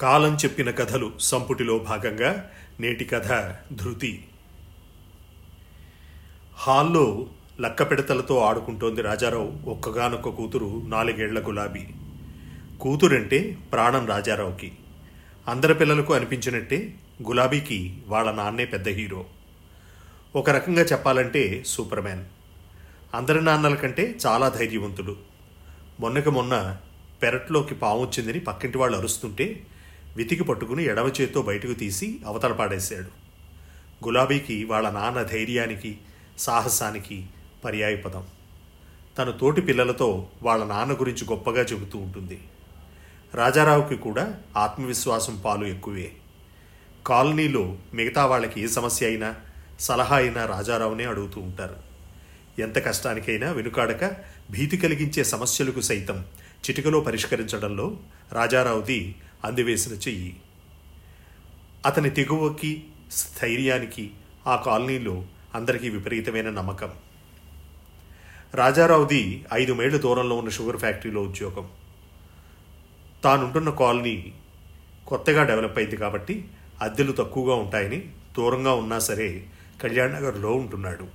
కాలం చెప్పిన కథలు సంపుటిలో భాగంగా నేటి కథ ధృతి. హాల్లో లక్కపెడతలతో ఆడుకుంటోంది రాజారావు ఒక్కగానొక్క కూతురు నాలుగేళ్ళ గులాబీ. కూతురంటే ప్రాణం రాజారావుకి. అందరి పిల్లలకు అనిపించినట్టే గులాబీకి వాళ్ళ నాన్నే పెద్ద హీరో. ఒక రకంగా చెప్పాలంటే సూపర్ మ్యాన్. అందరి నాన్నల కంటే చాలా ధైర్యవంతుడు. మొన్నకి మొన్న పెరట్లోకి పాము వచ్చిందని పక్కింటి వాళ్ళు అరుస్తుంటే వితికి పట్టుకుని ఎడవ చేత్తో బయటకు తీసి అవతల పాడేశాడు. గులాబీకి వాళ్ళ నాన్న ధైర్యానికి సాహసానికి పర్యాయపదం తన తోటి పిల్లలతో వాళ్ళ నాన్న గురించి గొప్పగా చెబుతూ ఉంటుంది. రాజారావుకి కూడా ఆత్మవిశ్వాసం పాలు ఎక్కువే. కాలనీలో మిగతా వాళ్ళకి ఏ సమస్య అయినా సలహా అయినా రాజారావునే అడుగుతూ ఉంటారు. ఎంత కష్టానికైనా వెనుకాడక భీతి కలిగించే సమస్యలకు సైతం చిటికలో పరిష్కరించడంలో రాజారావుది అందివేసిన చెయ్యి. అతని తెగువకి స్థైర్యానికి ఆ కాలనీలో అందరికీ విపరీతమైన నమ్మకం. రాజారావుది ఐదు మైళ్ళ దూరంలో ఉన్న షుగర్ ఫ్యాక్టరీలో ఉద్యోగం. తానుంటున్న కాలనీ కొత్తగా డెవలప్ అయింది కాబట్టి అద్దెలు తక్కువగా ఉంటాయని దూరంగా ఉన్నా సరే కళ్యాణ్ నగర్లో ఉంటున్నాడు.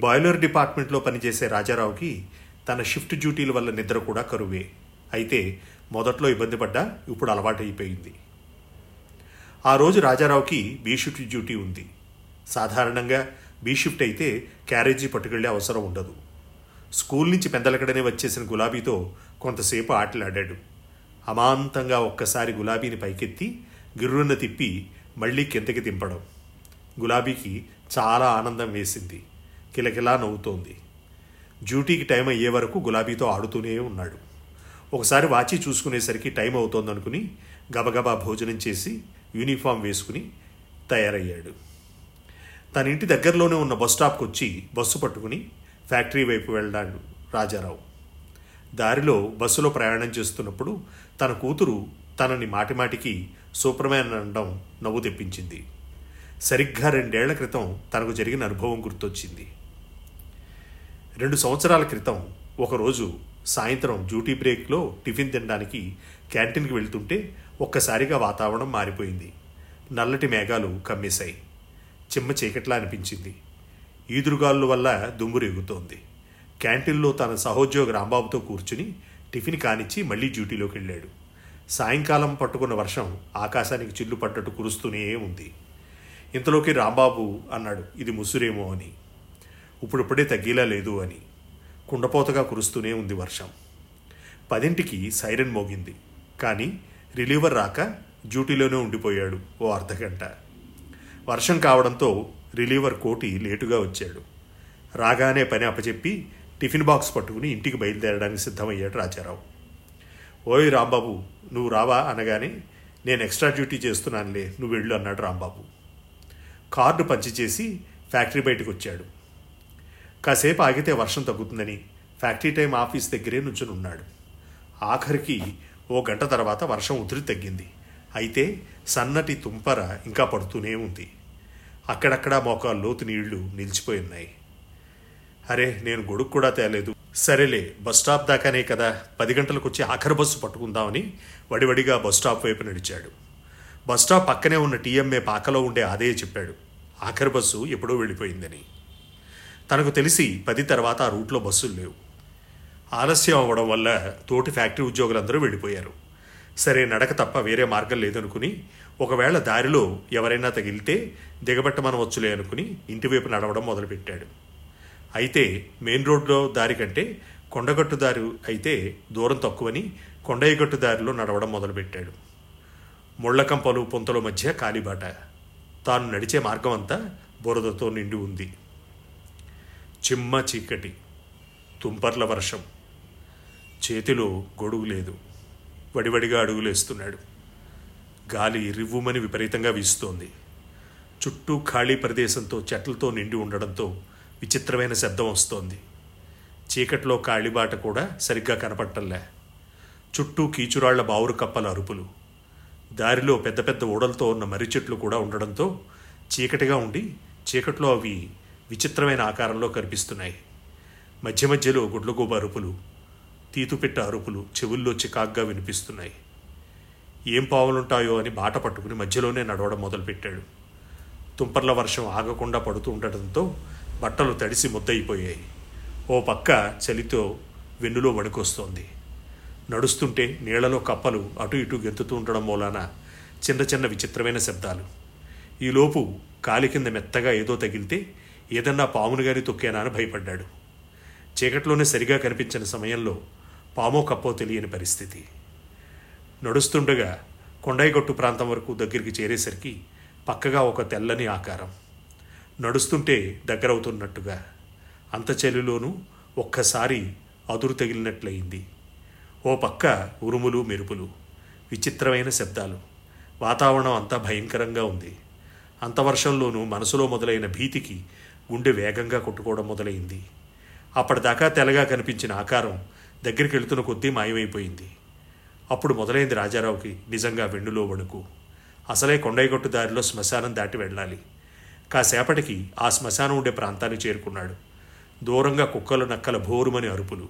బాయిలర్ డిపార్ట్మెంట్లో పనిచేసే రాజారావుకి తన షిఫ్ట్ డ్యూటీల వల్ల నిద్ర కూడా కరువే. అయితే మొదట్లో ఇబ్బంది పడ్డా ఇప్పుడు అలవాటైపోయింది. ఆ రోజు రాజారావుకి బీ షిఫ్ట్ డ్యూటీ ఉంది. సాధారణంగా బీ షిఫ్ట్ అయితే క్యారేజీ పట్టుకెళ్ళే అవసరం ఉండదు. స్కూల్ నుంచి పెందలకడనే వచ్చేసిన గులాబీతో కొంతసేపు ఆటలాడాడు. అమాంతంగా ఒక్కసారి గులాబీని పైకెత్తి గిర్రున్న తిప్పి మళ్ళీ కిందకి దింపడం. గులాబీకి చాలా ఆనందం వేసింది. కిలకిలా నవ్వుతోంది. డ్యూటీకి టైం అయ్యే వరకు గులాబీతో ఆడుతూనే ఉన్నాడు. ఒకసారి వాచి చూసుకునేసరికి టైం అవుతోందనుకుని గబగబా భోజనం చేసి యూనిఫామ్ వేసుకుని తయారయ్యాడు. తన ఇంటి దగ్గరలోనే ఉన్న బస్ స్టాప్కి వచ్చి బస్సు పట్టుకుని ఫ్యాక్టరీ వైపు వెళ్ళాడు రాజారావు. దారిలో బస్సులో ప్రయాణం చేస్తున్నప్పుడు తన కూతురు తనని మాటిమాటికి సూపర్మ్యాన్ అనడం నవ్వు తెప్పించింది. సరిగ్గా రెండేళ్ళ క్రితం తనకు జరిగిన అనుభవం గుర్తొచ్చింది. రెండు సంవత్సరాల క్రితం ఒకరోజు సాయంత్రం డ్యూటీ బ్రేక్లో టిఫిన్ తినడానికి క్యాంటీన్కి వెళ్తుంటే ఒక్కసారిగా వాతావరణం మారిపోయింది. నల్లటి మేఘాలు కమ్మేశాయి. చిమ్మ చీకట్లా అనిపించింది. ఈదురుగాళ్ళు వల్ల దుమ్ము రేగుతోంది. క్యాంటీన్లో తన సహోద్యోగి రాంబాబుతో కూర్చుని టిఫిన్ కానిచ్చి మళ్ళీ డ్యూటీలోకి వెళ్ళాడు. సాయంకాలం పట్టుకున్న వర్షం ఆకాశానికి చిల్లు పడ్డట్టు కురుస్తూనే ఉంది. ఇంతలోకి రాంబాబు అన్నాడు. ఇది ముసురేమో అని. ఇప్పుడిప్పుడే తగ్గేలా లేదు అని. కుండపోతగా కురుస్తూనే ఉంది వర్షం. పదింటికి సైరన్ మోగింది. కానీ రిలీవర్ రాక డ్యూటీలోనే ఉండిపోయాడు ఓ అర్ధగంట. వర్షం కావడంతో రిలీవర్ కోటి లేటుగా వచ్చాడు. రాగానే పని అప్పచెప్పి టిఫిన్ బాక్స్ పట్టుకుని ఇంటికి బయలుదేరడానికి సిద్ధమయ్యాడు రాజారావు. ఓయ్ రాంబాబు నువ్వు రావా? అనగానే నేను ఎక్స్ట్రా డ్యూటీ చేస్తున్నానులే నువ్వు వెళ్ళు అన్నాడు రాంబాబు. కార్డు పంచి చేసి ఫ్యాక్టరీ బయటకు వచ్చాడు కాసేపు ఆగితే వర్షం తగ్గుతుందని ఫ్యాక్టరీ టైం ఆఫీస్ దగ్గరే నుంచుని ఉన్నాడు ఆఖరికి ఓ గంట తర్వాత వర్షం ఉధృతి తగ్గింది. అయితే సన్నటి తుంపర ఇంకా పడుతూనే ఉంది. అక్కడక్కడ మోకాలు లోతు నీళ్ళు నిలిచిపోయి ఉన్నాయి. అరే నేను గొడుగు కూడా తేలేదు. సరేలే బస్ స్టాప్ దాకానే కదా. పది గంటలకు వచ్చి ఆఖరి బస్సు పట్టుకుందామని వడివడిగా బస్ స్టాప్ వైపు నడిచాడు. బస్ స్టాప్ పక్కనే ఉన్న టీఎంఏ పాకలో ఉండే ఆదే చెప్పాడు. ఆఖరి బస్సు ఎప్పుడో వెళ్ళిపోయిందని. తనకు తెలిసి పది తర్వాత ఆ రూట్లో బస్సులు లేవు. ఆలస్యం అవ్వడం వల్ల తోటి ఫ్యాక్టరీ ఉద్యోగులందరూ వెళ్ళిపోయారు. సరే నడక తప్ప వేరే మార్గం లేదనుకుని ఒకవేళ దారిలో ఎవరైనా తగిలితే దిగబెట్టమనవచ్చులే అనుకుని ఇంటివైపు నడవడం మొదలుపెట్టాడు. అయితే మెయిన్ రోడ్లో దారి కంటే కొండగట్టు దారి అయితే దూరం తక్కువని కొండయ్యగట్టు దారిలో నడవడం మొదలుపెట్టాడు. ముళ్ళకంపలు పొంతల మధ్య కాలిబాట. తాను నడిచే మార్గం అంతా బురదతో నిండి ఉంది. చిమ్మ చీకటి తుంపర్ల వర్షం. చేతిలో గొడుగు లేదు. వడివడిగా అడుగులేస్తున్నాడు గాలి రివ్వుమని విపరీతంగా వీస్తోంది. చుట్టూ ఖాళీ ప్రదేశంతో చెట్లతో నిండి ఉండడంతో విచిత్రమైన శబ్దం వస్తోంది. చీకట్లో కాళీబాట కూడా సరిగ్గా కనపట్టంలే చుట్టూ కీచురాళ్ళ బావురు కప్పల అరుపులు. దారిలో పెద్ద పెద్ద ఓడలతో ఉన్న మర్రి చెట్లు కూడా ఉండడంతో చీకటిగా ఉండి చీకట్లో అవి విచిత్రమైన ఆకారంలో కనిపిస్తున్నాయి. మధ్య మధ్యలో గుడ్లగూబ అరుపులు తీతుపిట్ట అరుపులు చెవుల్లో చికాగ్గా వినిపిస్తున్నాయి. ఏం పావులుంటాయో అని బాట పట్టుకుని మధ్యలోనే నడవడం మొదలుపెట్టాడు. తుంపర్ల వర్షం ఆగకుండా పడుతూ ఉండటంతో బట్టలు తడిసి ముద్దయిపోయాయి. ఓ పక్క చలితో వెన్నులో వణుకొస్తోంది. నడుస్తుంటే నీళ్ళలో కప్పలు అటు ఇటు గెంతుతూ ఉండడం మూలాన చిన్న చిన్న విచిత్రమైన శబ్దాలు. ఈలోపు కాలి కింద మెత్తగా ఏదో తగిలితే ఏదన్నా పామును గాని తొక్కేనా అని భయపడ్డాడు. చీకట్లోనే సరిగా కనిపించిన సమయంలో పామో కప్పో తెలియని పరిస్థితి. నడుస్తుండగా కొండాయిగొట్టు ప్రాంతం వరకు దగ్గరికి చేరేసరికి పక్కగా ఒక తెల్లని ఆకారం. నడుస్తుంటే దగ్గరవుతున్నట్టుగా. అంత చలిలోనూ ఒక్కసారి అదురు తగిలినట్లయింది. ఓ పక్క ఉరుములు మెరుపులు విచిత్రమైన శబ్దాలు. వాతావరణం అంతా భయంకరంగా ఉంది. అంత వర్షంలోనూ మనసులో మొదలైన భీతికి గుండె వేగంగా కొట్టుకోవడం మొదలైంది. అప్పటిదాకా తెల్లగా కనిపించిన ఆకారం దగ్గరికి వెళుతున్న కొద్దీ మాయమైపోయింది. అప్పుడు మొదలైంది రాజారావుకి నిజంగా వెన్నులో వణుకు. అసలే కొండైగొట్టు దారిలో శ్మశానం దాటి వెళ్ళాలి. కాసేపటికి ఆ శ్మశానం ఉండే ప్రాంతాన్ని చేరుకున్నాడు. దూరంగా కుక్కలు నక్కల భోరుమని అరుపులు.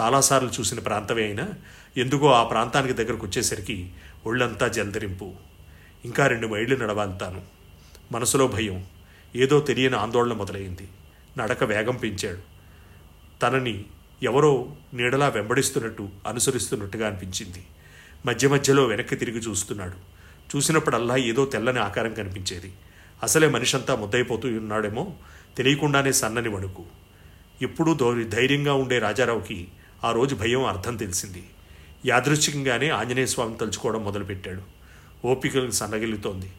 చాలాసార్లు చూసిన ప్రాంతమే అయినా ఎందుకో ఆ ప్రాంతానికి దగ్గరకు వచ్చేసరికి ఒళ్ళంతా జలదరింపు. ఇంకా రెండు మైళ్ళు నడవాలి తాను. మనసులో భయం. ఏదో తెలియని ఆందోళన మొదలైంది. నడక వేగం పెంచాడు. తనని ఎవరో నీడలా వెంబడిస్తున్నట్టు అనుసరిస్తున్నట్టుగా అనిపించింది. మధ్య మధ్యలో వెనక్కి తిరిగి చూస్తున్నాడు. చూసినప్పుడల్లా ఏదో తెల్లని ఆకారం కనిపించేది. అసలే మనిషంతా ముద్దయిపోతూ ఉన్నాడేమో తెలియకుండానే సన్నని వణుకు. ఎప్పుడూ దో ధైర్యంగా ఉండే రాజారావుకి ఆ రోజు భయం అర్థం తెలిసింది. యాదృచ్ఛికంగానే ఆంజనేయ స్వామిని తలుచుకోవడం మొదలుపెట్టాడు. ఓపికలు సన్నగిల్లుతోంది.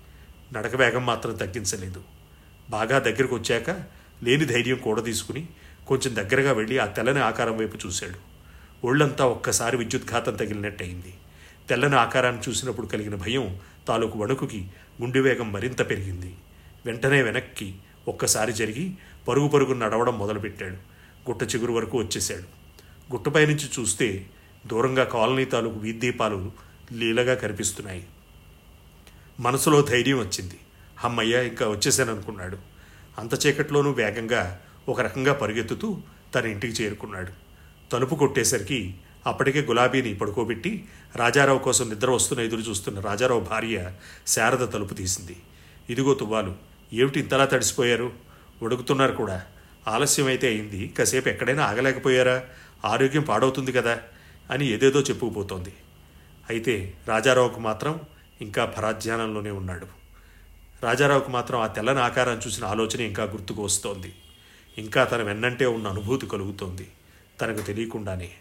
నడక వేగం మాత్రం తగ్గించలేదు. బాగా దగ్గరకు వచ్చాక లేని ధైర్యం కూడా తీసుకుని కొంచెం దగ్గరగా వెళ్ళి ఆ తెల్లని ఆకారం వైపు చూశాడు. ఒళ్ళంతా ఒక్కసారి విద్యుత్ఘాతం తగిలినట్టయింది. తెల్లని ఆకారాన్ని చూసినప్పుడు కలిగిన భయం తాలూకు వణుకుకి గుండె వేగం మరింత పెరిగింది. వెంటనే వెనక్కి ఒక్కసారి జరిగి పరుగు పరుగు నడవడం మొదలుపెట్టాడు. గుట్ట చిగురు వరకు వచ్చేశాడు. గుట్టపై నుంచి చూస్తే దూరంగా కాలనీ తాలూకు వీద్దీపాలు లీలగా కనిపిస్తున్నాయి. మనసులో ధైర్యం వచ్చింది. అమ్మయ్య ఇంకా వచ్చేసాను అనుకున్నాడు అంత చీకట్లోనూ వేగంగా ఒక రకంగా పరుగెత్తుతూ తన ఇంటికి చేరుకున్నాడు. తలుపు కొట్టేసరికి అప్పటికే గులాబీని పడుకోబెట్టి రాజారావు కోసం నిద్ర వస్తున్న ఎదురు చూస్తున్న రాజారావు భార్య శారద తలుపు తీసింది. ఇదిగో తువ్వాలు ఏమిటి ఇంతలా తడిసిపోయారు? ఉడుకుతున్నారు కూడా. ఆలస్యం అయితే అయింది. కాసేపు ఎక్కడైనా ఆగలేకపోయారా? ఆరోగ్యం పాడవుతుంది కదా అని ఏదేదో చెప్పుకుపోతోంది. అయితే రాజారావుకు మాత్రం ఇంకా పరాధ్యానంలోనే ఉన్నాడు. రాజారావుకు మాత్రం ఆ తెల్లని ఆకారం చూసిన ఆలోచన ఇంకా గుర్తుకు వస్తోంది. ఇంకా తన వెన్నంటే ఉన్న అనుభూతి కలుగుతోంది. తనకు తెలియకుండానే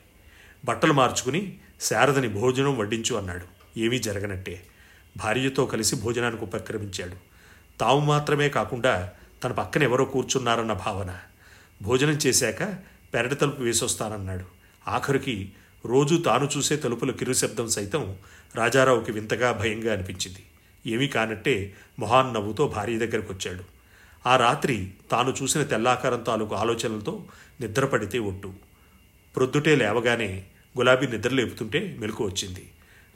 బట్టలు మార్చుకుని శారదని భోజనం వడ్డించు అన్నాడు. ఏమీ జరగనట్టే. భార్యతో కలిసి భోజనానికి ఉపక్రమించాడు. తాము మాత్రమే కాకుండా తన పక్కన ఎవరో కూర్చున్నారన్న భావన. భోజనం చేశాక పెరటి తలుపు వేసొస్తానన్నాడు. ఆఖరికి రోజు తాను చూసే తలుపుల కిరు శబ్దం సైతం రాజారావుకి వింతగా భయంగా అనిపించింది. ఏమీ కానట్టే మొహాన్ నవ్వుతో భార్య దగ్గరకు వచ్చాడు. ఆ రాత్రి తాను చూసిన తెల్లాకారం తాలూకు ఆలోచనలతో నిద్రపడితే ఒట్టు. ప్రొద్దుటే లేవగానే గులాబీ నిద్ర లేపుతుంటే మెలకు వచ్చింది.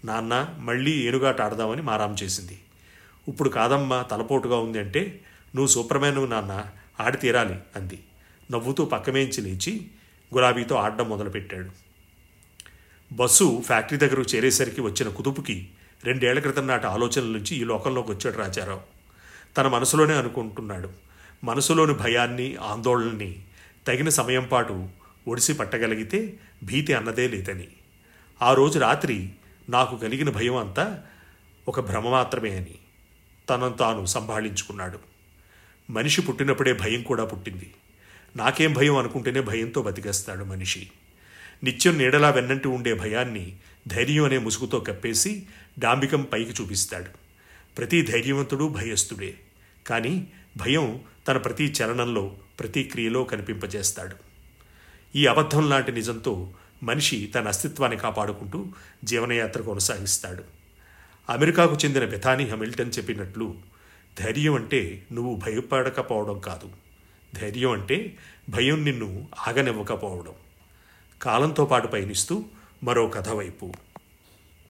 నాన్న మళ్ళీ ఏనుగాట ఆడదామని మారాం చేసింది. ఇప్పుడు కాదమ్మా తలపోటుగా ఉంది అంటే నువ్వు సూపర్మ్యాన్ నాన్న ఆడి తీరాలి అంది. నవ్వుతూ పక్కమేంచి లేచి గులాబీతో ఆడడం మొదలుపెట్టాడు. బస్సు ఫ్యాక్టరీ దగ్గరకు చేరేసరికి వచ్చిన కుదుపుకి రెండేళ్ళ క్రితం నాటి ఆలోచనల నుంచి ఈ లోకంలోకి వచ్చాడు రాజారావు. తన మనసులోనే అనుకుంటున్నాడు. మనసులోని భయాన్ని ఆందోళనని తగిన సమయం పాటు ఒడిసి పట్టగలిగితే భీతి అన్నదే లేదని. ఆ రోజు రాత్రి నాకు కలిగిన భయం అంతా ఒక భ్రమ మాత్రమే అని తనను తాను సంభాళించుకున్నాడు. మనిషి పుట్టినప్పుడే భయం కూడా పుట్టింది. నాకేం భయం అనుకుంటేనే భయంతో బతికేస్తాడు మనిషి. నిత్యం నీడలా వెన్నంటి ఉండే భయాన్ని ధైర్యం అనే ముసుగుతో కప్పేసి డాంబికం పైకి చూపిస్తాడు. ప్రతి ధైర్యవంతుడు భయస్థుడే. కానీ భయం తన ప్రతి చలనంలో ప్రతి క్రియలో కనిపింపజేస్తాడు. ఈ అబద్ధం లాంటి నిజంతో మనిషి తన అస్తిత్వాన్ని కాపాడుకుంటూ జీవనయాత్ర కొనసాగిస్తాడు. అమెరికాకు చెందిన బెథానీ హమిల్టన్ చెప్పినట్లు ధైర్యం అంటే నువ్వు భయపడకపోవడం కాదు. ధైర్యం అంటే భయం నిన్ను ఆగనివ్వకపోవడం. కాలంతో పాటు పయనిస్తూ మరో కథ వైపు